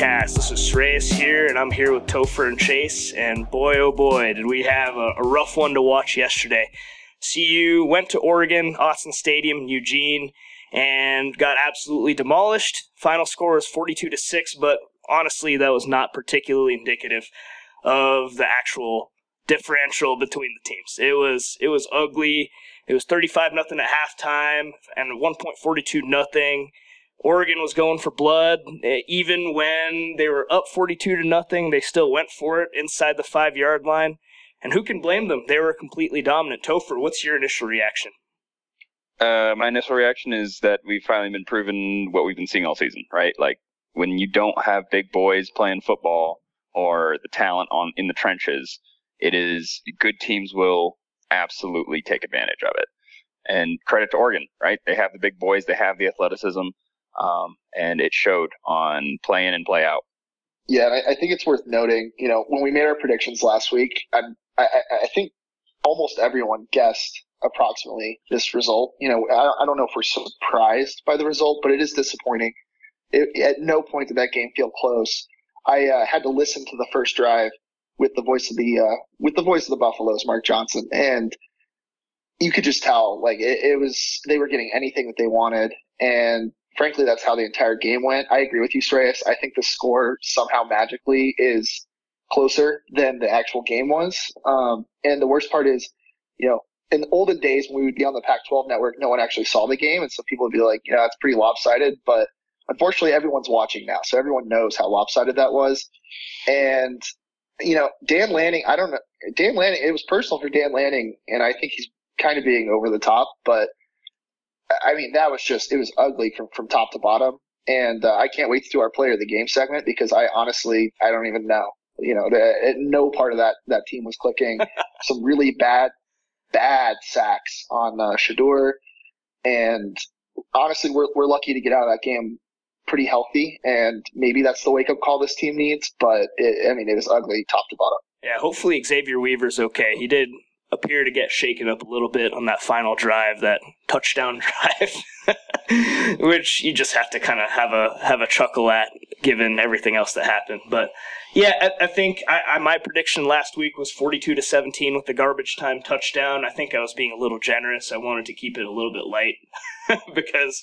podcast. This is Sreyas here, and I'm here with Topher and Chase. And boy, oh boy, did we have a, a rough one to watch yesterday. CU went to Oregon, Autzen Stadium, Eugene, and got absolutely demolished. Final score was 42 to 6, but honestly, that was not particularly indicative of the actual differential between the teams. It was it was ugly. It was 35 nothing at halftime and 1.42 nothing. Oregon was going for blood even when they were up 42 to nothing. They still went for it inside the 5-yard line. And who can blame them? They were completely dominant. Topher, what's your initial reaction? Uh, my initial reaction is that we've finally been proven what we've been seeing all season, right? Like when you don't have big boys playing football or the talent on in the trenches, it is good teams will absolutely take advantage of it. And credit to Oregon, right? They have the big boys, they have the athleticism, um, and it showed on play in and play out. Yeah, I, think it's worth noting, you know, when we made our predictions last week, I, I, I think almost everyone guessed approximately this result. You know, I, I, don't know if we're surprised by the result, but it is disappointing. It, at no point did that game feel close. I uh, had to listen to the first drive with the voice of the uh, with the voice of the Buffaloes, Mark Johnson, and you could just tell like it, it was they were getting anything that they wanted, and frankly, that's how the entire game went. I agree with you, Sreyas. I think the score somehow magically is closer than the actual game was. Um, and the worst part is, you know, in the olden days when we would be on the Pac-12 network, no one actually saw the game, and so people would be like, "Yeah, it's pretty lopsided." But unfortunately, everyone's watching now, so everyone knows how lopsided that was. And you know, Dan Lanning, I don't know, Dan Lanning. It was personal for Dan Lanning, and I think he's kind of being over the top. But I mean, that was just it was ugly from from top to bottom. And uh, I can't wait to do our player of the game segment because I honestly I don't even know. You know, the, no part of that that team was clicking. Some really bad bad sacks on uh, Shedeur, and honestly, we're we're lucky to get out of that game pretty healthy, and maybe that's the wake up call this team needs. But it, I mean, it was ugly top to bottom. Yeah, hopefully Xavier Weaver's okay. He did appear to get shaken up a little bit on that final drive, that touchdown drive, which you just have to kind of have a have a chuckle at, given everything else that happened. But yeah, I, I think I, I, my prediction last week was 42 to 17 with the garbage time touchdown. I think I was being a little generous. I wanted to keep it a little bit light because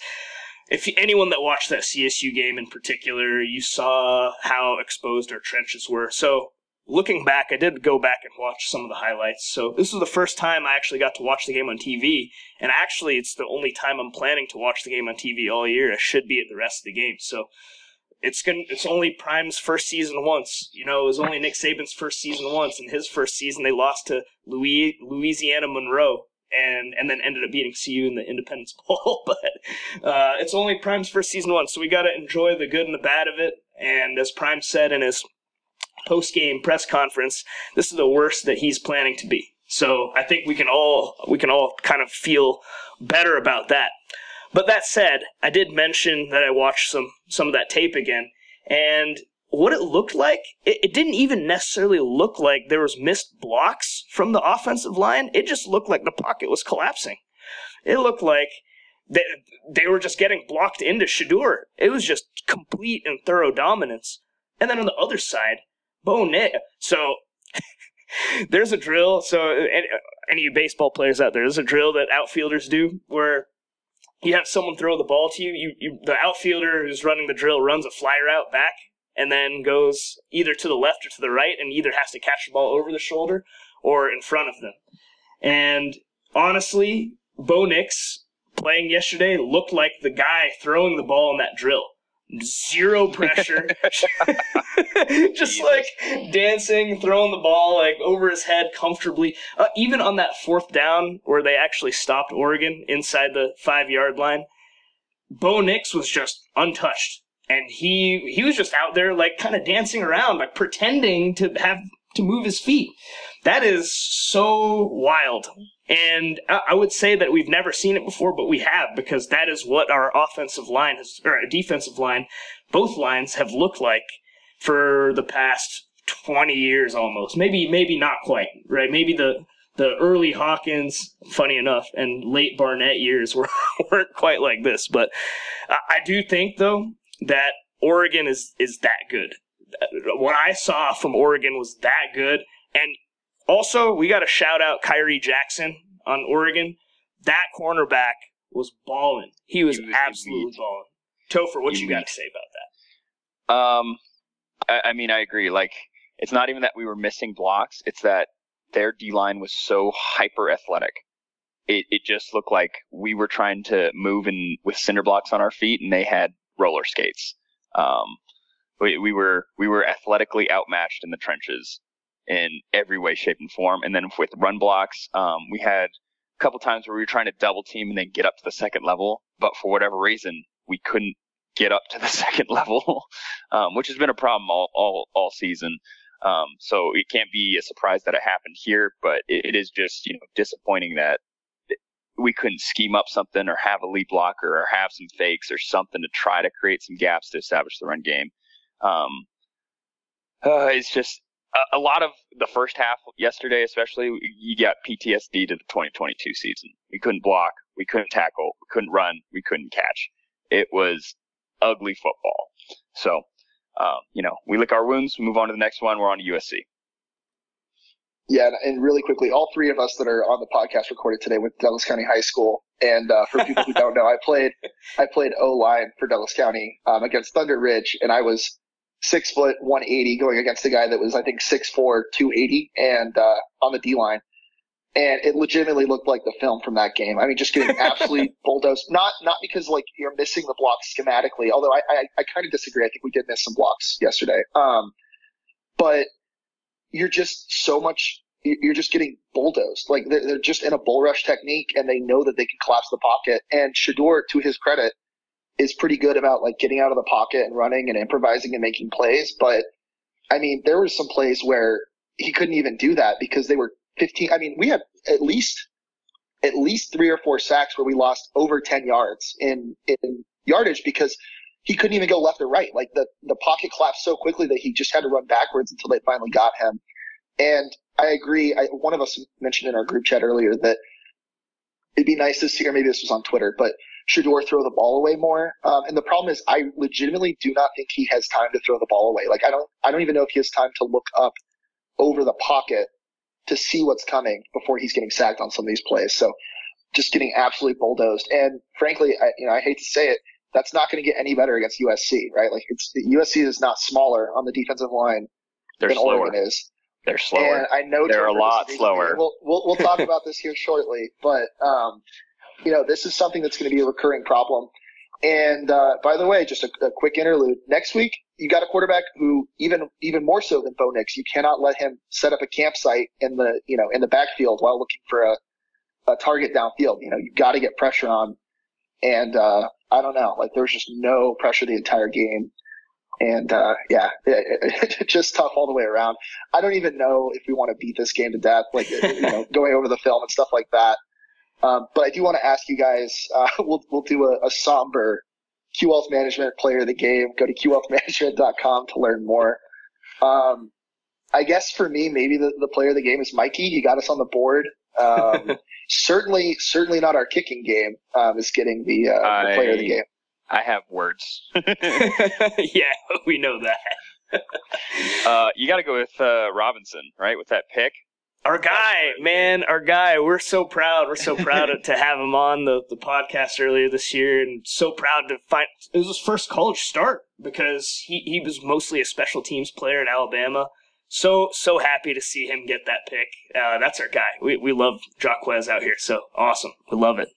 if anyone that watched that CSU game in particular, you saw how exposed our trenches were. So looking back, I did go back and watch some of the highlights. So this is the first time I actually got to watch the game on TV, and actually, it's the only time I'm planning to watch the game on TV all year. I should be at the rest of the game. So it's going it's only Prime's first season once. You know, it was only Nick Saban's first season once. In his first season, they lost to Louis, Louisiana Monroe. And, and then ended up beating CU in the Independence Bowl, but uh, it's only Prime's first season once, so we got to enjoy the good and the bad of it. And as Prime said in his post game press conference, this is the worst that he's planning to be. So I think we can all we can all kind of feel better about that. But that said, I did mention that I watched some some of that tape again, and what it looked like, it, it, didn't even necessarily look like there was missed blocks from the offensive line. It just looked like the pocket was collapsing. It looked like they, they were just getting blocked into Shedeur. It was just complete and thorough dominance. And then on the other side, Bo Nix. So there's a drill. So any, uh, any baseball players out there, there's a drill that outfielders do where you have someone throw the ball to you. You, you the outfielder who's running the drill runs a fly route back and then goes either to the left or to the right and either has to catch the ball over the shoulder or in front of them. And honestly, Bo Nix playing yesterday looked like the guy throwing the ball in that drill zero pressure, just like dancing, throwing the ball like over his head comfortably. Uh, even on that fourth down where they actually stopped Oregon inside the five yard line, Bo Nix was just untouched, and he he was just out there like kind of dancing around, like pretending to have to move his feet. That is so wild. And I would say that we've never seen it before, but we have because that is what our offensive line has, or defensive line, both lines have looked like for the past 20 years almost. Maybe, maybe not quite, right? Maybe the, the early Hawkins, funny enough, and late Barnett years were, weren't quite like this. But I do think, though, that Oregon is is that good. What I saw from Oregon was that good, and also we got to shout out Khyree Jackson on Oregon. That cornerback was balling. He was, He was absolutely elite. balling. Topher, what you got to say about that? Um, I, I mean, I agree. Like, it's not even that we were missing blocks; it's that their D line was so hyper athletic. It it just looked like we were trying to move in with cinder blocks on our feet, and they had roller skates. Um, we, we were we were athletically outmatched in the trenches in every way, shape, and form. And then with run blocks, um, we had a couple times where we were trying to double team and then get up to the second level, but for whatever reason, we couldn't get up to the second level, um, which has been a problem all all, all season. Um, so it can't be a surprise that it happened here, but it, it is just you know disappointing that we couldn't scheme up something or have a lead blocker or have some fakes or something to try to create some gaps to establish the run game. Um, uh, it's just a, lot of the first half yesterday, especially you got PTSD to the 2022 season. We couldn't block, we couldn't tackle, we couldn't run, we couldn't catch. It was ugly football. So, um, you know, we lick our wounds, move on to the next one. We're on to USC. Yeah, and, really quickly, all three of us that are on the podcast recorded today went to Douglas County High School. And uh, for people who don't know, I played I played O line for Douglas County um, against Thunder Ridge, and I was six foot one eighty going against the guy that was I think six four two eighty, and uh, on the D line. And it legitimately looked like the film from that game. I mean, just getting absolutely bulldozed. Not not because like you're missing the blocks schematically, although I I, I kind of disagree. I think we did miss some blocks yesterday. Um, but you're just so much you- you're just getting bulldozed like they're, they're just in a bull rush technique and they know that they can collapse the pocket and Shedeur to his credit is pretty good about like getting out of the pocket and running and improvising and making plays but I mean there were some plays where he couldn't even do that because they were 15 I mean we had at least at least three or four sacks where we lost over 10 yards in in yardage because he couldn't even go left or right. Like the, the pocket collapsed so quickly that he just had to run backwards until they finally got him. And I agree. I, one of us mentioned in our group chat earlier that it'd be nice to see, or maybe this was on Twitter, but Shedeur throw the ball away more. Um, and the problem is, I legitimately do not think he has time to throw the ball away. Like I don't, I don't even know if he has time to look up over the pocket to see what's coming before he's getting sacked on some of these plays. So just getting absolutely bulldozed. And frankly, I, you know, I hate to say it, that's not going to get any better against USC, right? Like it's USC is not smaller on the defensive line They're than slower. Oregon is. They're slower. And I know They're a lot disagrees with me. slower. We'll, we'll, we'll talk about this here shortly, but um, you know, this is something that's going to be a recurring problem. And uh, by the way, just a, a quick interlude. Next week, you got a quarterback who even even more so than Bo Nix, you cannot let him set up a campsite in the you know in the backfield while looking for a a target downfield. You know, you've got to get pressure on. And uh, I don't know, like there was just no pressure the entire game. And uh, yeah, it, it, just tough all the way around. I don't even know if we want to beat this game to death, like you know, going over the film and stuff like that. Um, but I do want to ask you guys. Uh, we'll we'll do a, a somber Q Wealth Management Player of the Game. Go to qwealthmanagement.com to learn more. Um, I guess for me, maybe the, the player of the game is Mikey. He got us on the board. Um, certainly, certainly not our kicking game. Um, is getting the, uh, the player of the game. I have words. yeah, we know that. uh, you got to go with uh, Robinson, right? With that pick. Our guy, man, our guy. We're so proud. We're so proud to have him on the, the podcast earlier this year, and so proud to find it was his first college start because he, he was mostly a special teams player in Alabama. So so happy to see him get that pick. Uh, that's our guy. We we love Jaquez out here. So awesome. We love it.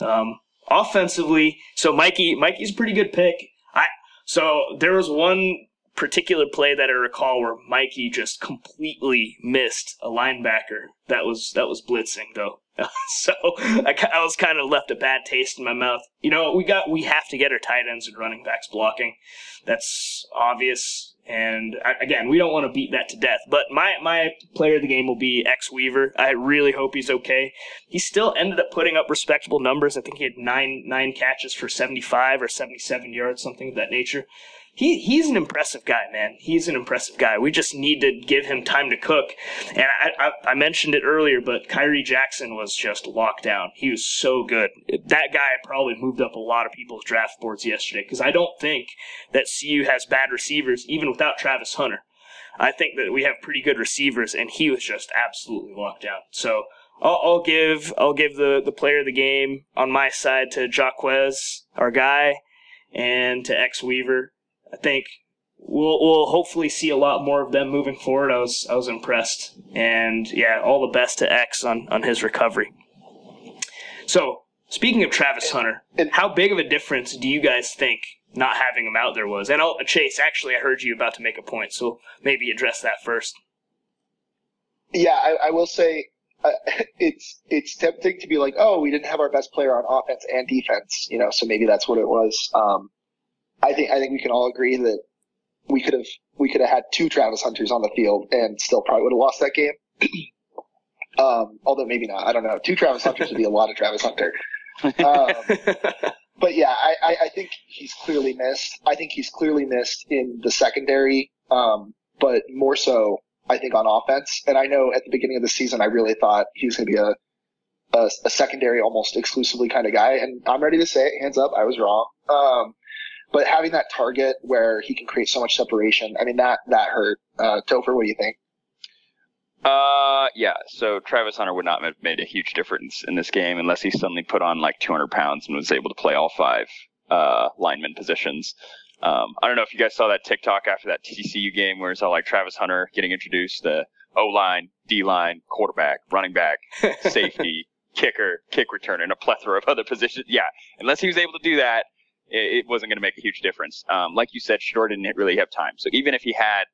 Um, offensively, so Mikey Mikey's a pretty good pick. I so there was one particular play that I recall where Mikey just completely missed a linebacker that was that was blitzing though. so I, I was kind of left a bad taste in my mouth. You know, we got we have to get our tight ends and running backs blocking. That's obvious. And I, again, we don't want to beat that to death. But my my player of the game will be X Weaver. I really hope he's okay. He still ended up putting up respectable numbers. I think he had nine nine catches for seventy five or seventy seven yards, something of that nature. He he's an impressive guy, man. He's an impressive guy. We just need to give him time to cook. And I, I, I mentioned it earlier, but Khyree Jackson was just locked down. He was so good. That guy probably moved up a lot of people's draft boards yesterday because I don't think that CU has bad receivers even without Travis Hunter. I think that we have pretty good receivers, and he was just absolutely locked down. So I'll, I'll give I'll give the, the player of the game on my side to Jaquez, our guy, and to X Weaver. I think we'll we'll hopefully see a lot more of them moving forward. I was I was impressed, and yeah, all the best to X on on his recovery. So speaking of Travis Hunter, how big of a difference do you guys think not having him out there was? And I'll, Chase, actually, I heard you about to make a point, so maybe address that first. Yeah, I, I will say uh, it's it's tempting to be like, oh, we didn't have our best player on offense and defense, you know, so maybe that's what it was. Um, I think I think we can all agree that we could have we could have had two Travis Hunters on the field and still probably would have lost that game. um, although maybe not. I don't know. Two Travis Hunters would be a lot of Travis Hunter. Um, but yeah, I, I, think he's clearly missed. I think he's clearly missed in the secondary, um, but more so, I think on offense. And I know at the beginning of the season, I really thought he was going to be a, a, a secondary almost exclusively kind of guy. And I'm ready to say it, hands up, I was wrong. Um, but having that target where he can create so much separation, I mean, that, that hurt. Uh, Topher, what do you think? Uh, yeah. So Travis Hunter would not have made a huge difference in this game unless he suddenly put on like 200 pounds and was able to play all five uh, lineman positions. Um, I don't know if you guys saw that TikTok after that TCU game where it's all like Travis Hunter getting introduced the O line, D line, quarterback, running back, safety, kicker, kick returner, and a plethora of other positions. Yeah, unless he was able to do that, it, wasn't going to make a huge difference. Um, like you said, Shedeur didn't really have time. So even if he had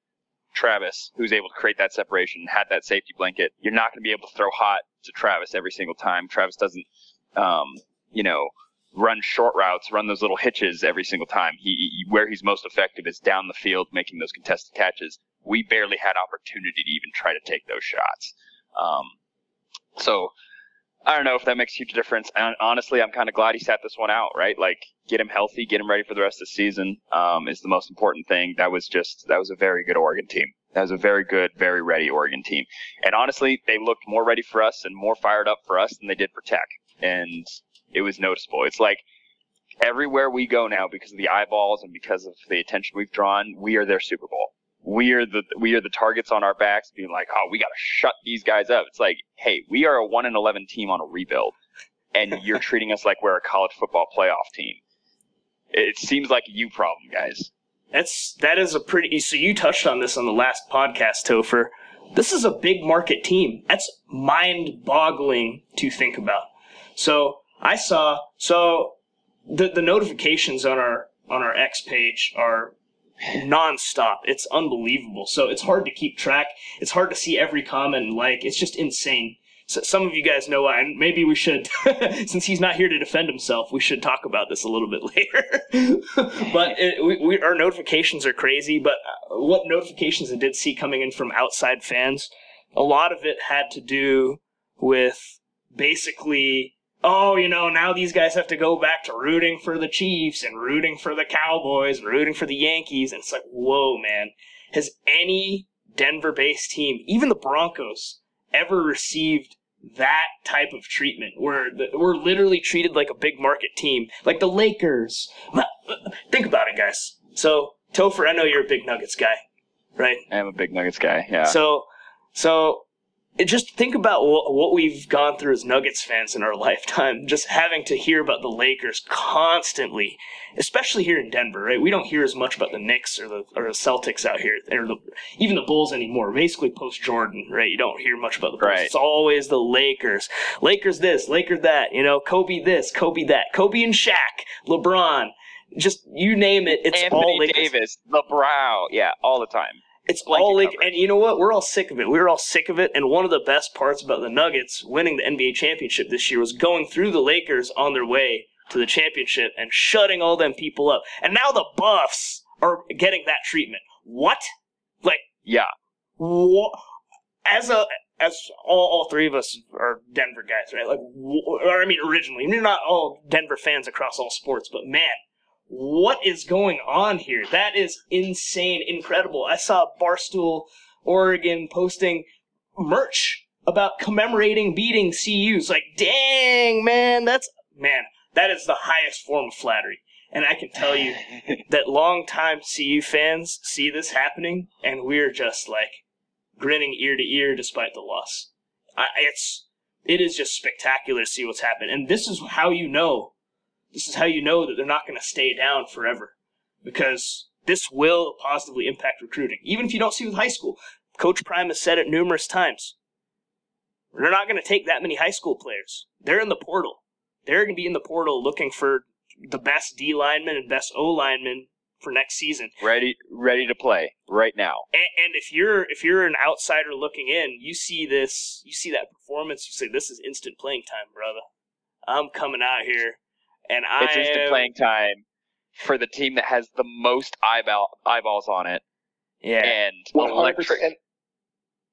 Travis, who's able to create that separation, had that safety blanket, you're not going to be able to throw hot to Travis every single time. Travis doesn't, um, you know, run short routes, run those little hitches every single time. He, where he's most effective is down the field making those contested catches. We barely had opportunity to even try to take those shots. Um, so I don't know if that makes a huge difference. And honestly, I'm kind of glad he sat this one out, right? Like, get him healthy, get him ready for the rest of the season, um, is the most important thing. That was just, that was a very good Oregon team. That was a very good, very ready Oregon team. And honestly, they looked more ready for us and more fired up for us than they did for Tech. And it was noticeable. It's like everywhere we go now, because of the eyeballs and because of the attention we've drawn, we are their Super Bowl we are the we are the targets on our backs, being like, oh, we got to shut these guys up. It's like, hey, we are a one and eleven team on a rebuild, and you're treating us like we're a college football playoff team. It seems like a you problem, guys. That's that is a pretty. So you touched on this on the last podcast, Topher. This is a big market team. That's mind-boggling to think about. So I saw so the the notifications on our on our X page are nonstop. It's unbelievable. So it's hard to keep track. It's hard to see every comment like. It's just insane. So some of you guys know why. And maybe we should, since he's not here to defend himself, we should talk about this a little bit later. but it, we, we, our notifications are crazy. But uh, what notifications I did see coming in from outside fans, a lot of it had to do with basically oh, you know, now these guys have to go back to rooting for the Chiefs and rooting for the Cowboys and rooting for the Yankees. And it's like, whoa, man. Has any Denver based team, even the Broncos, ever received that type of treatment where the, we're literally treated like a big market team, like the Lakers? Think about it, guys. So, Topher, I know you're a big Nuggets guy, right? I am a big Nuggets guy, yeah. So, so just think about what, we've gone through as Nuggets fans in our lifetime. Just having to hear about the Lakers constantly, especially here in Denver, right? We don't hear as much about the Knicks or the or the Celtics out here, or the, even the Bulls anymore. Basically, post Jordan, right? You don't hear much about the Bulls. Right. It's always the Lakers. Lakers this, Lakers that. You know, Kobe this, Kobe that, Kobe and Shaq, LeBron. Just you name it, it's Anthony all Lakers. Davis, LeBron, yeah, all the time. It's all like, and you know what? We're all sick of it. We are all sick of it. And one of the best parts about the Nuggets winning the NBA championship this year was going through the Lakers on their way to the championship and shutting all them people up. And now the Buffs are getting that treatment. What? Like, yeah. What? As a as all, all three of us are Denver guys, right? Like, or I mean, originally, we're not all Denver fans across all sports, but man, what is going on here? That is insane, incredible. I saw Barstool Oregon posting merch about commemorating beating CU's. Like, dang, man, that's man, that is the highest form of flattery. And I can tell you that longtime CU fans see this happening, and we're just like grinning ear to ear despite the loss. I, it's it is just spectacular to see what's happened, and this is how you know. This is how you know that they're not going to stay down forever, because this will positively impact recruiting. Even if you don't see with high school, Coach Prime has said it numerous times. They're not going to take that many high school players. They're in the portal. They're going to be in the portal looking for the best D lineman and best O lineman for next season. Ready, ready to play right now. And, and, if you're if you're an outsider looking in, you see this, you see that performance, you say, "This is instant playing time, brother. I'm coming out here, and I." It's instant am, playing time for the team that has the most eyeball eyeballs on it. Yeah, and one hundred percent.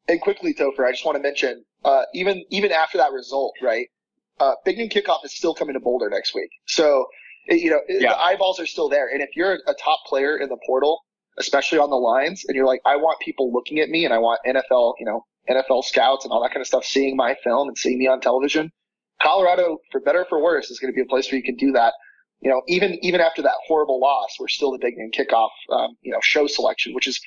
And quickly, Topher, I just want to mention, uh, even even after that result, right? Uh, Big Noon Kickoff is still coming to Boulder next week, so you know, yeah. the eyeballs are still there. And if you're a top player in the portal, especially on the lines, and you're like, I want people looking at me and I want NFL, you know, NFL scouts and all that kind of stuff seeing my film and seeing me on television, Colorado, for better or for worse, is going to be a place where you can do that. You know, even even after that horrible loss, we're still the big name kickoff, um, you know, show selection, which is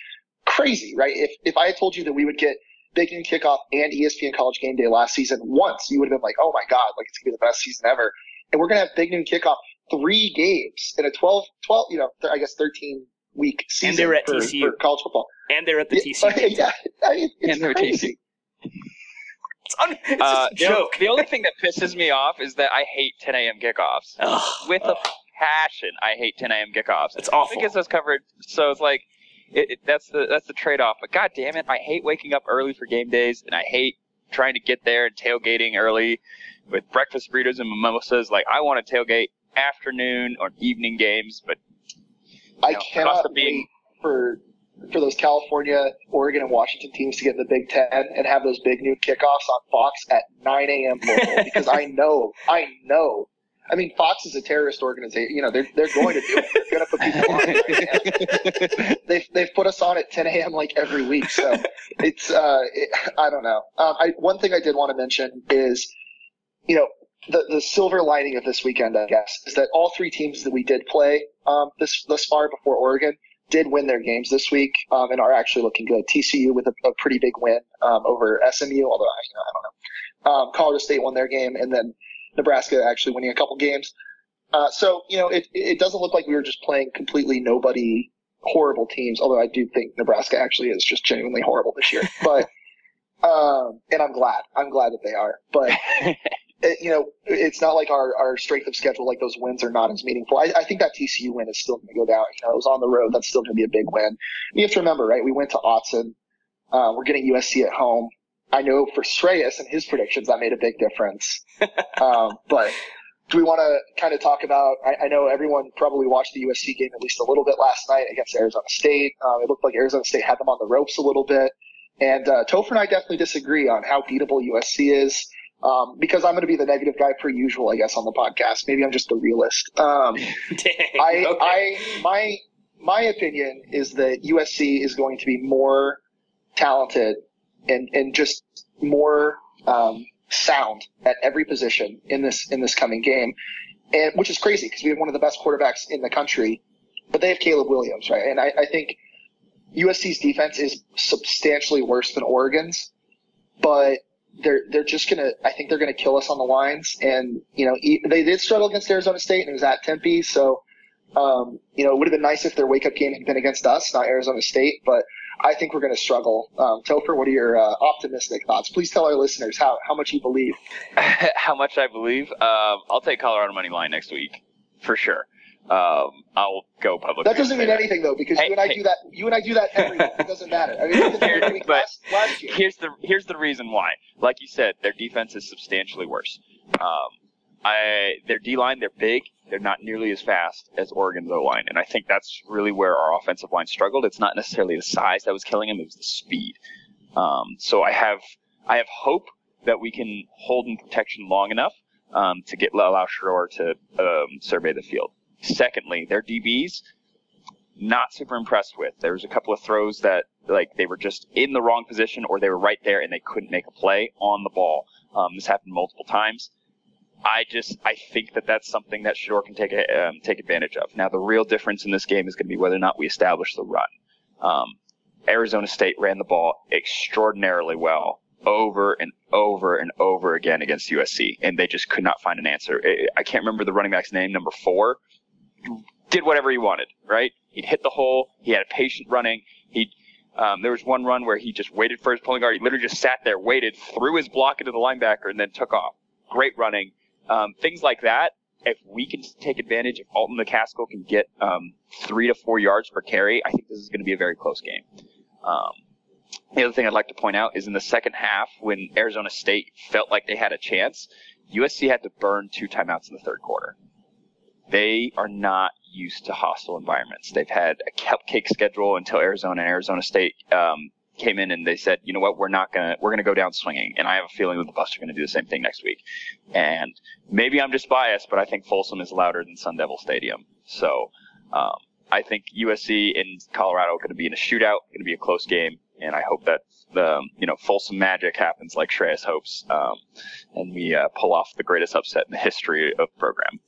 crazy, right? If if I had told you that we would get big name kickoff and ESPN College Game Day last season once, you would have been like, oh my god, like it's gonna be the best season ever. And we're gonna have big noon kickoff three games in a 12, 12 you know, I guess 13 week season and they're at for, TCU. for college football. And they're at the yeah, TCU. Yeah, I mean, it's and they're crazy. It's, un- it's uh, just a joke. The, only thing that pisses me off is that I hate 10 a.m. kickoffs. Ugh, With a passion, I hate 10 a.m. kickoffs. it's awful. It gets us covered, so it's like it, it, that's the that's the trade off. But god damn it, I hate waking up early for game days, and I hate trying to get there and tailgating early with breakfast burritos and mimosas. Like I want to tailgate afternoon or evening games, but I know, cannot cost of being- wait for for those California, Oregon, and Washington teams to get in the Big Ten and have those big noon kickoffs on Fox at 9 a.m. local because I know, I know. I mean, Fox is a terrorist organization. You know, they're they're going to do it. They're going to put people on. it. they've they've put us on at 10 a.m. like every week. So it's uh, it, I don't know. Um, I one thing I did want to mention is, you know, the the silver lining of this weekend, I guess, is that all three teams that we did play um, this thus far before Oregon did win their games this week um, and are actually looking good. TCU with a, a pretty big win um, over SMU, although I, you know, I don't know. Um, Colorado State won their game, and then Nebraska actually winning a couple games. Uh, so you know, it it doesn't look like we were just playing completely nobody horrible teams. Although I do think Nebraska actually is just genuinely horrible this year. But um, and I'm glad. I'm glad that they are. But it, you know, it's not like our, our strength of schedule, like those wins are not as meaningful. I, I think that TCU win is still going to go down. You know, it was on the road. That's still going to be a big win. You have to remember, right? We went to Autzen. Uh, we're getting USC at home. I know for Sreyas and his predictions, that made a big difference. um, but do we want to kind of talk about? I, I, know everyone probably watched the USC game at least a little bit last night against Arizona State. Um, it looked like Arizona State had them on the ropes a little bit. And uh, Topher and I definitely disagree on how beatable USC is. Um, because I'm going to be the negative guy per usual, I guess, on the podcast. Maybe I'm just the realist. Um, Dang, I, okay. I, my, my opinion is that USC is going to be more talented and, and just more, um, sound at every position in this, in this coming game. And, which is crazy because we have one of the best quarterbacks in the country, but they have Caleb Williams, right? And I, I think USC's defense is substantially worse than Oregon's, but they're they're just gonna. I think they're gonna kill us on the lines. And you know, they did struggle against Arizona State, and it was at Tempe. So, um, you know, it would have been nice if their wake up game had been against us, not Arizona State. But I think we're gonna struggle. Um, Topher, what are your uh, optimistic thoughts? Please tell our listeners how how much you believe. how much I believe. Um, I'll take Colorado money line next week for sure. Um, I'll go public. That doesn't mean anything though, because Hey, you and I hey. do that. You and I do that every week. It doesn't matter. I mean, we did that every week But last, last. Here's the here's the reason why. Like you said, their defense is substantially worse. Um, I their D line they're big. They're not nearly as fast as Oregon's O line, and I think that's really where our offensive line struggled. It's not necessarily the size that was killing them; it was the speed. Um, so I have I have hope that we can hold in protection long enough um, to get allow Shedeur to um, survey the field. Secondly, their DBs, not super impressed with. There was a couple of throws that like they were just in the wrong position or they were right there and they couldn't make a play on the ball. Um, this happened multiple times. I just I think that that's something that Shedeur can take a, um, take advantage of. Now the real difference in this game is going to be whether or not we establish the run. Um, Arizona State ran the ball extraordinarily well over and over and over again against USC, and they just could not find an answer. I can't remember the running back's name, number four. Did whatever he wanted, right? He'd hit the hole. He had a patient running. He um, there was one run where he just waited for his pulling guard. He literally just sat there, waited, threw his block into the linebacker, and then took off. Great running. Um, things like that. If we can take advantage, if Alton McCaskill can get um, three to four yards per carry, I think this is going to be a very close game. Um, the other thing I'd like to point out is in the second half, when Arizona State felt like they had a chance, USC had to burn two timeouts in the third quarter. They are not used to hostile environments. They've had a cupcake schedule until Arizona and Arizona State um, came in and they said, you know what, we're not gonna we're gonna go down swinging. And I have a feeling that the Buffs are gonna do the same thing next week. And maybe I'm just biased, but I think Folsom is louder than Sun Devil Stadium. So um, I think USC and Colorado are going to be in a shootout, going to be a close game, and I hope that the you know Folsom magic happens like Sreyas hopes, um, and we uh, pull off the greatest upset in the history of program.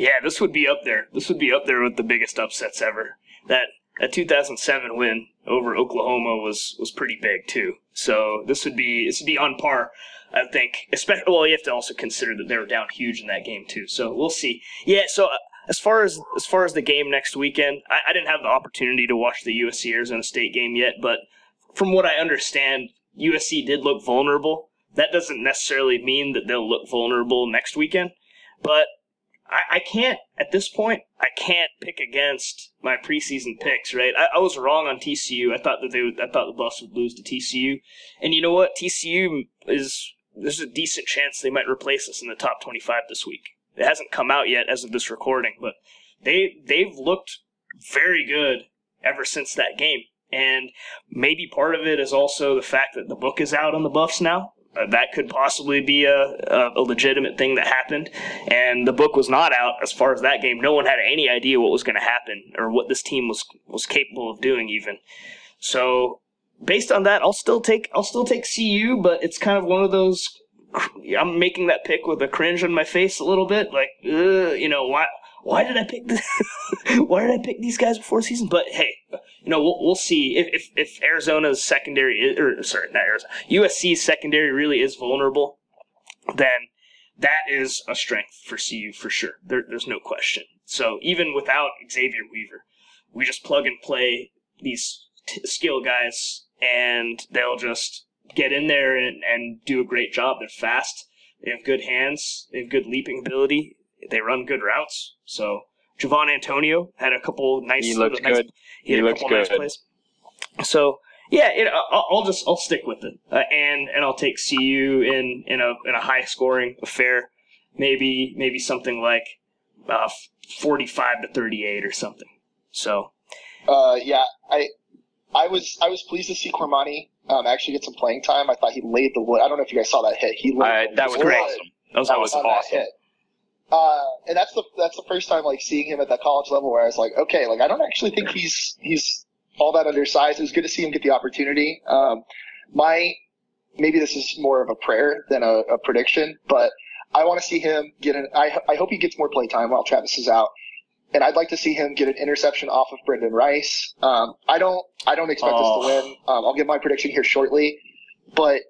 Yeah, this would be up there. This would be up there with the biggest upsets ever. That that 2007 win over Oklahoma was was pretty big too. So this would be this would be on par. I think, especially well, you have to also consider that they were down huge in that game too. So we'll see. Yeah. So uh, as far as as far as the game next weekend, I, I didn't have the opportunity to watch the USC Arizona State game yet, but from what I understand, USC did look vulnerable. That doesn't necessarily mean that they'll look vulnerable next weekend, but I, I can't at this point. I can't pick against my preseason picks. Right, I, I was wrong on TCU. I thought that they would. I thought the Buffs would lose to TCU, and you know what? TCU is. There's a decent chance they might replace us in the top 25 this week. It hasn't come out yet as of this recording, but they they've looked very good ever since that game. And maybe part of it is also the fact that the book is out on the Buffs now. Uh, that could possibly be a, a, legitimate thing that happened. And the book was not out as far as that game. No one had any idea what was going to happen or what this team was was capable of doing even. So based on that, I'll still take I'll still take CU, but it's kind of one of those. I'm making that pick with a cringe on my face a little bit, like you know why why did I pick this? why did I pick these guys before the season? But hey, you know, we'll, we'll see if, if, if Arizona's secondary is, or sorry, not Arizona, USC's secondary really is vulnerable, then that is a strength for CU for sure. There, there's no question. So even without Xavier Weaver, we just plug and play these t- skill guys, and they'll just get in there and, and do a great job. They're fast. They have good hands. They have good leaping ability. They run good routes. So Javon Antonio had a couple nice. He looks nice, good. He, had he a couple nice good. plays. So yeah, it, I'll, I'll, just I'll stick with it, uh, and and I'll take CU in in a in a high scoring affair, maybe maybe something like uh, forty five to thirty eight or something. So. Uh, yeah, I I was I was pleased to see Cormani um, actually get some playing time. I thought he laid the wood. I don't know if you guys saw that hit. He laid uh, that was great. Awesome. That was, that was awesome. Uh, and that's the that's the first time like seeing him at that college level where I was like, okay, like I don't actually think he's he's all that undersized. It was good to see him get the opportunity. Um, my maybe this is more of a prayer than a, a prediction, but I want to see him get an. I I hope he gets more play time while Travis is out, and I'd like to see him get an interception off of Brendan Rice. Um, I don't I don't expect oh. us to win. Um, I'll give my prediction here shortly, but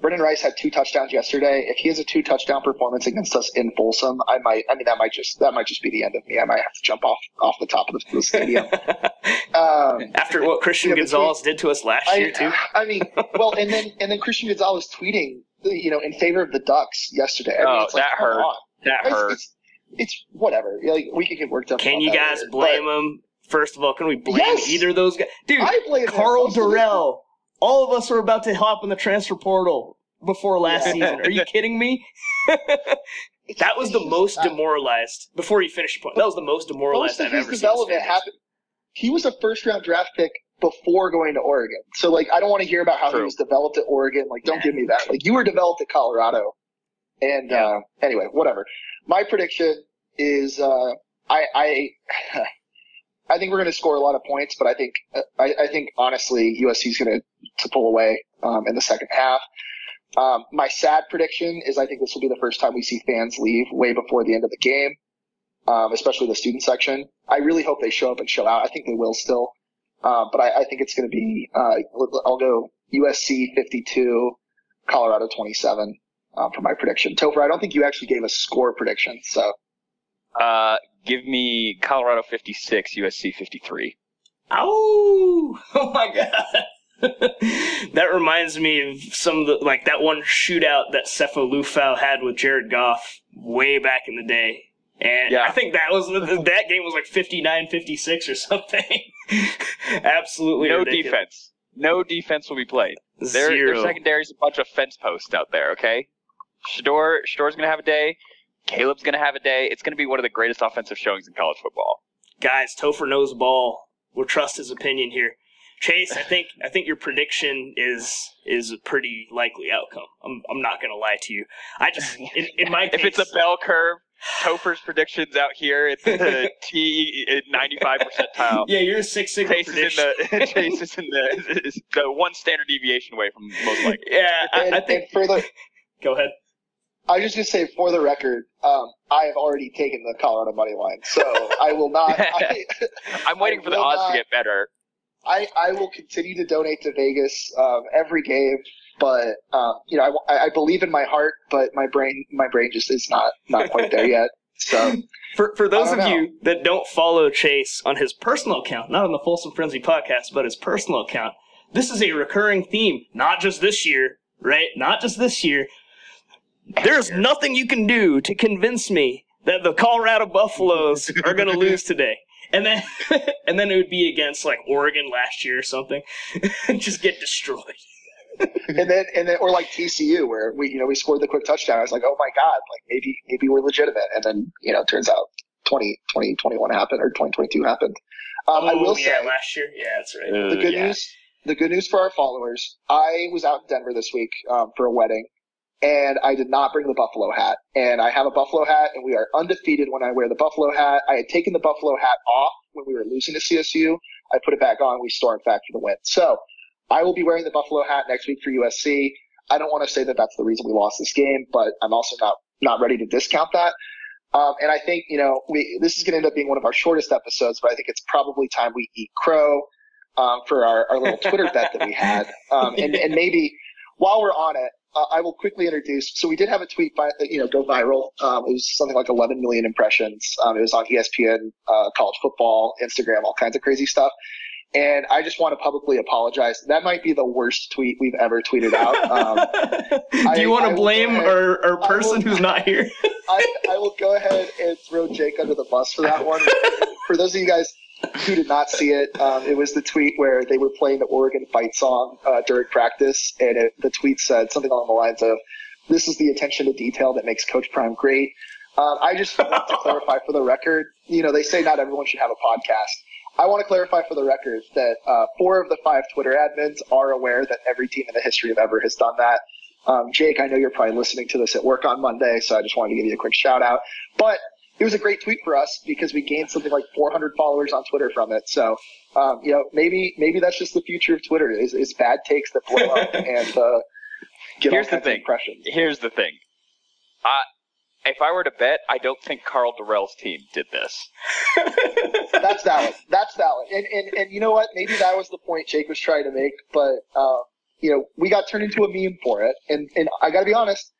Brendan Rice had two touchdowns yesterday. If he has a two touchdown performance against us in Folsom, I might. I mean, that might just that might just be the end of me. I might have to jump off off the top of the, stadium. um, After what Christian Gonzalez did to us last I, year, too. I mean, well, and then and then Christian Gonzalez tweeting, you know, in favor of the Ducks yesterday. I mean, oh, like, that hurt. On. That it's, hurt. It's, it's, whatever. Like, we can get worked up. Can you guys later, blame them? First of all, can we blame yes! either of those guys? Dude, I blame Karl Dorrell. All of us were about to hop in the transfer portal before last yeah. season. Are you kidding me? that was the most demoralized. Before you finished your point, that was the most demoralized most I've ever seen. development happened. He was a first round draft pick before going to Oregon. So like, I don't want to hear about how True. he was developed at Oregon. Like, don't yeah. give me that. Like, you were developed at Colorado. And yeah. uh, anyway, whatever. My prediction is uh, I I, I think we're going to score a lot of points, but I think I, I think honestly USC is going to to pull away um, in the second half. Um, my sad prediction is I think this will be the first time we see fans leave way before the end of the game, um, especially the student section. I really hope they show up and show out. I think they will still, uh, but I, I, think it's going to be. Uh, I'll go USC 52, Colorado 27 um, for my prediction. Topher, I don't think you actually gave a score prediction, so. Uh, give me Colorado 56, USC 53. Oh, oh my god. that reminds me of some of the like that one shootout that Sefo Liufau had with Jared Goff way back in the day. And yeah. I think that was that game was like 59-56 or something. Absolutely no ridiculous. defense. No defense will be played. Their, Zero. their secondary is a bunch of fence posts out there. Okay, Shedeur Shedeur's gonna have a day. Caleb's gonna have a day. It's gonna be one of the greatest offensive showings in college football. Guys, Topher knows ball. We'll trust his opinion here. Chase, I think I think your prediction is is a pretty likely outcome. I'm I'm not gonna lie to you. I just in, in my case, if it's a bell curve, Topher's predictions out here at the T ninety five percentile. Yeah, you're a six sigma Chase prediction. Is in the, Chase is in the is the one standard deviation away from most likely. Yeah, I, I think. for the, go ahead. I was just gonna say, for the record, um, I have already taken the Colorado money line, so I will not. I, am waiting for the odds not, to get better. I, I will continue to donate to Vegas um, every game, but um, you know I, I believe in my heart, but my brain my brain just is not not quite there yet. So for for those of know. you that don't follow Chase on his personal account, not on the Folsom Frenzy podcast, but his personal account, this is a recurring theme. Not just this year, right? Not just this year. There's nothing you can do to convince me that the Colorado Buffaloes are going to lose today and then and then it would be against like Oregon last year or something, and just get destroyed. and then and then or like TCU where we you know we scored the quick touchdown. I was like, oh my god, like maybe maybe we're legitimate. And then you know it turns out 20, 2021 happened or twenty twenty two happened. Um, oh, I will yeah, say last year. Yeah, that's right. The good yeah. news. The good news for our followers. I was out in Denver this week um, for a wedding, and I did not bring the buffalo hat. And I have a buffalo hat, and we are undefeated when I wear the buffalo hat. I had taken the buffalo hat off when we were losing to CSU. I put it back on. We stormed back for the win. So I will be wearing the buffalo hat next week for USC. I don't want to say that that's the reason we lost this game, but I'm also not not ready to discount that. Um, and I think you know we this is going to end up being one of our shortest episodes, but I think it's probably time we eat crow um, for our, our little Twitter bet that we had, um, and and maybe while we're on it, uh, I will quickly introduce. So we did have a tweet, by, you know, go viral. Um, it was something like 11 million impressions. Um, it was on ESPN, uh, college football, Instagram, all kinds of crazy stuff. And I just want to publicly apologize. That might be the worst tweet we've ever tweeted out. Um, Do you want to blame our, our person will, who's not here? I, I will go ahead and throw Jake under the bus for that one. for those of you guys who did not see it, um, it was the tweet where they were playing the Oregon fight song uh, during practice, and it, the tweet said something along the lines of, "This is the attention to detail that makes Coach Prime great." Um, I just want to clarify for the record. You know, they say not everyone should have a podcast. I want to clarify for the record that uh, four of the five Twitter admins are aware that every team in the history of ever has done that. Um, Jake, I know you're probably listening to this at work on Monday, so I just wanted to give you a quick shout out. But it was a great tweet for us because we gained something like 400 followers on Twitter from it. So, um, you know, maybe maybe that's just the future of Twitter is, is bad takes that blow up and uh, get Here's all the thing. impressions. Here's the thing. I, if I were to bet, I don't think Karl Dorrell's team did this. that's valid. That's valid. And, and and you know what? Maybe that was the point Jake was trying to make. But uh, you know, we got turned into a meme for it. And and I got to be honest,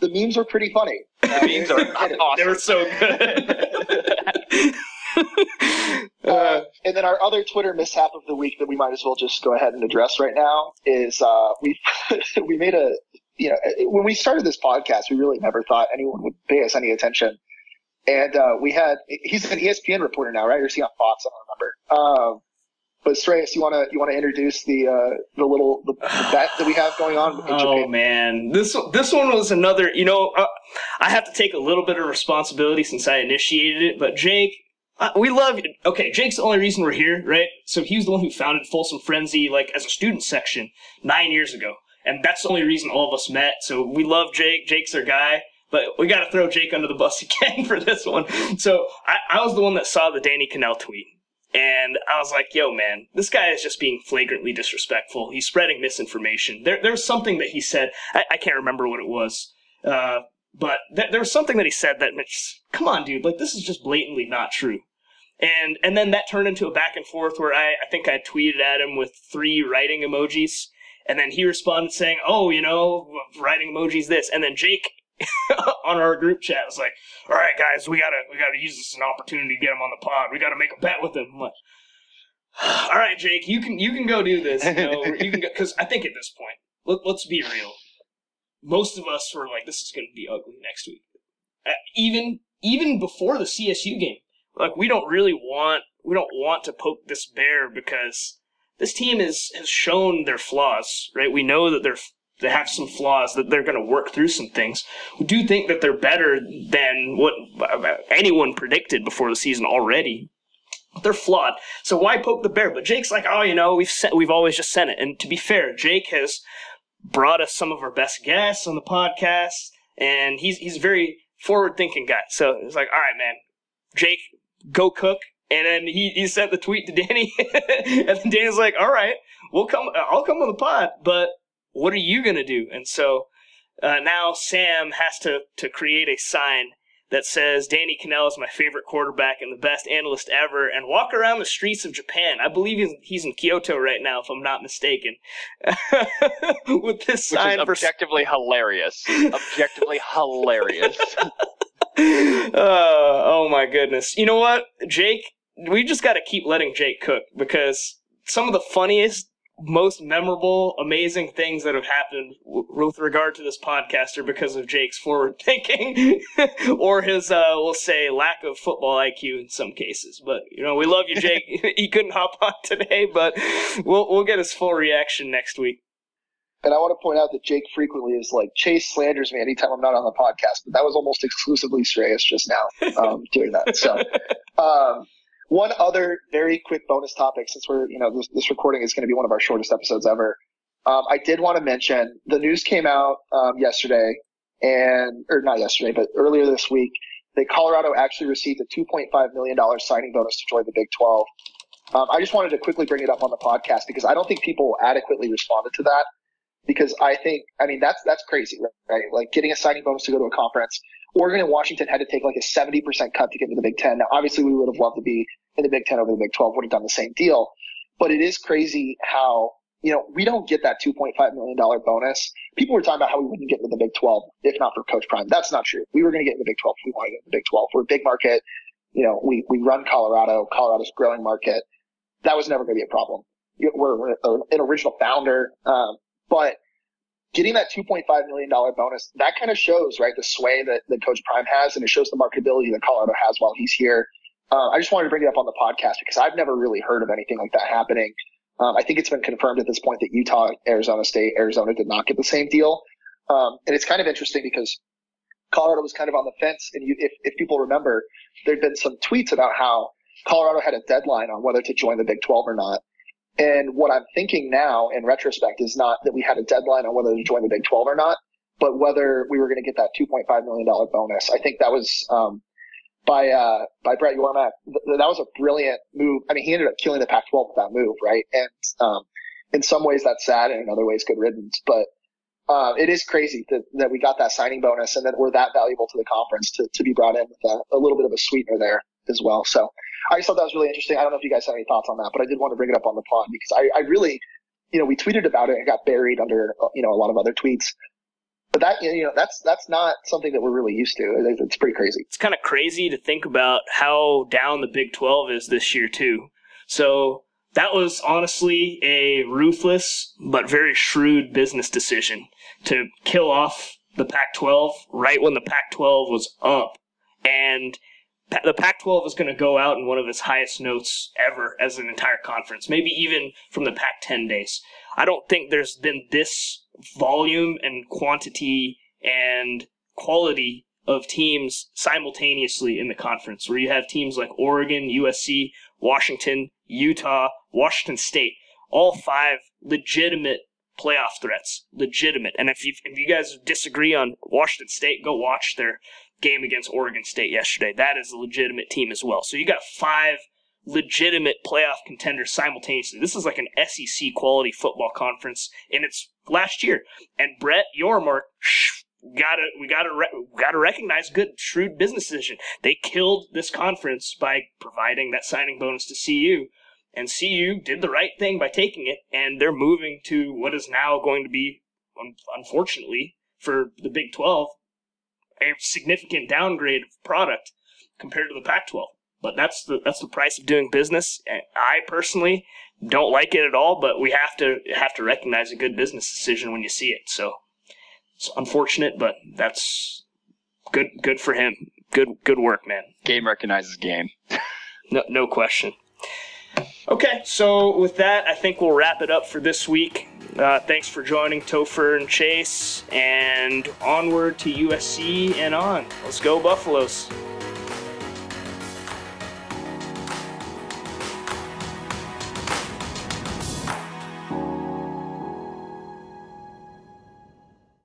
the memes were pretty funny. The beans are awesome. They were so good. uh, and then our other Twitter mishap of the week that we might as well just go ahead and address right now is uh, we we made a you know when we started this podcast we really never thought anyone would pay us any attention, and uh, we had he's an ESPN reporter now right or is he on Fox I don't remember. Um, but Sreyas, you want to you want to introduce the uh, the little the, the, bet that we have going on? oh man, this this one was another. You know, uh, I have to take a little bit of responsibility since I initiated it. But Jake, uh, we love. Okay, Jake's the only reason we're here, right? So he was the one who founded Folsom Frenzy, like as a student section nine years ago, and that's the only reason all of us met. So we love Jake. Jake's our guy. but we got to throw Jake under the bus again for this one. So I, I was the one that saw the Danny Kanell tweet. And I was like, yo, man, this guy is just being flagrantly disrespectful. He's spreading misinformation. There, there was something that he said. I, I can't remember what it was. Uh, but th- there was something that he said that, come on, dude, like this is just blatantly not true. And and then that turned into a back and forth where I, I think I tweeted at him with three writing emojis. And then he responded saying, oh, you know, writing emojis this. And then Jake on our group chat was like, "All right, guys, we gotta we gotta use this as an opportunity to get him on the pod. We gotta make a bet with him." I'm like, "All right, Jake, you can you can go do this. You know, you can because I think at this point, let, let's be real. Most of us were like, "This is gonna be ugly next week." Uh, even even before the CSU game, like we don't really want we don't want to poke this bear because this team is has shown their flaws, right? We know that they're they have some flaws that they're going to work through some things. We do think that they're better than what uh, anyone predicted before the season already. They're flawed. So why poke the bear? But Jake's like, oh, you know, we've sent, we've always just sent it. And to be fair, Jake has brought us some of our best guests on the podcast, and he's he's a very forward thinking guy. So it's like, all right, man, Jake, go cook. And then he, he sent the tweet to Danny, and then Danny's like, all right, we'll come. I'll come on the pod, but what are you going to do? And so uh, now Sam has to, to create a sign that says Danny Kanell is my favorite quarterback and the best analyst ever, and walk around the streets of Japan. I believe he's, he's in Kyoto right now, if I'm not mistaken. With this sign, Which is objectively for... hilarious. objectively hilarious. uh, oh my goodness! You know what, Jake? We just got to keep letting Jake cook because some of the funniest most memorable, amazing things that have happened w- with regard to this podcaster because of Jake's forward thinking or his, uh, we'll say, lack of football IQ in some cases. But you know, we love you, Jake. he couldn't hop on today, but we'll we'll get his full reaction next week. And I want to point out that Jake frequently is like Chase slanders me anytime I'm not on the podcast, but that was almost exclusively Sreyas just now um, doing that. So. Um, one other very quick bonus topic, since we're, you know, this, this recording is going to be one of our shortest episodes ever. Um, I did want to mention the news came out um, yesterday, and or not yesterday, but earlier this week, that Colorado actually received a 2.5 million dollars signing bonus to join the Big 12. Um, I just wanted to quickly bring it up on the podcast because I don't think people adequately responded to that. Because I think, I mean, that's that's crazy, right? Like getting a signing bonus to go to a conference. Oregon and Washington had to take like a 70% cut to get into the Big Ten. Now, obviously, we would have loved to be in the Big Ten over the Big 12, would have done the same deal. But it is crazy how, you know, we don't get that $2.5 million bonus. People were talking about how we wouldn't get into the Big 12 if not for Coach Prime. That's not true. We were going to get in the Big 12 if we wanted to get the Big 12. We're a big market. You know, we, we run Colorado. Colorado's growing market. That was never going to be a problem. We're, an original founder. Um, but getting that $2.5 million bonus, that kind of shows, right, the sway that, that Coach Prime has, and it shows the marketability that Colorado has while he's here. Uh, I just wanted to bring it up on the podcast because I've never really heard of anything like that happening. Um, I think it's been confirmed at this point that Utah, Arizona State, Arizona did not get the same deal. Um, and it's kind of interesting because Colorado was kind of on the fence. And you, if, if people remember, there'd been some tweets about how Colorado had a deadline on whether to join the Big 12 or not. And what I'm thinking now in retrospect is not that we had a deadline on whether to join the Big 12 or not, but whether we were going to get that $2.5 million bonus. I think that was, um, by, uh, by Brett Yormark. That was a brilliant move. I mean, he ended up killing the Pac-12 with that move, right? And, um, in some ways that's sad and in other ways good riddance, but, uh, it is crazy that, that we got that signing bonus and that we're that valuable to the conference to, to be brought in with a, a little bit of a sweetener there as well. So I just thought that was really interesting. I don't know if you guys have any thoughts on that, but I did want to bring it up on the pod because I, I really, you know, we tweeted about it and got buried under, uh, you know, a lot of other tweets. But that, you know, that's, that's not something that we're really used to. It's pretty crazy. It's kind of crazy to think about how down the Big 12 is this year, too. So that was honestly a ruthless but very shrewd business decision to kill off the Pac 12 right when the Pac 12 was up. And the Pac-12 is going to go out in one of its highest notes ever as an entire conference, maybe even from the Pac-10 days. I don't think there's been this volume and quantity and quality of teams simultaneously in the conference, where you have teams like Oregon, USC, Washington, Utah, Washington State, all five legitimate playoff threats, legitimate. And if you if you guys disagree on Washington State, go watch their game against Oregon State yesterday. That is a legitimate team as well. So you got five legitimate playoff contenders simultaneously. This is like an SEC quality football conference in its last year. And Brett Yormark, gotta we gotta re- gotta recognize good shrewd business decision. They killed this conference by providing that signing bonus to CU, and CU did the right thing by taking it, and they're moving to what is now going to be, unfortunately, for the Big Twelve, a significant downgrade of product compared to the Pac-12. But that's the that's the price of doing business. And I personally don't like it at all, but we have to have to recognize a good business decision when you see it. So it's unfortunate, but that's good good for him. Good good work, man. Game recognizes game. no no question. Okay, so with that, I think we'll wrap it up for this week. Uh, thanks for joining Topher and Chase, and onward to USC and on. Let's go, Buffaloes.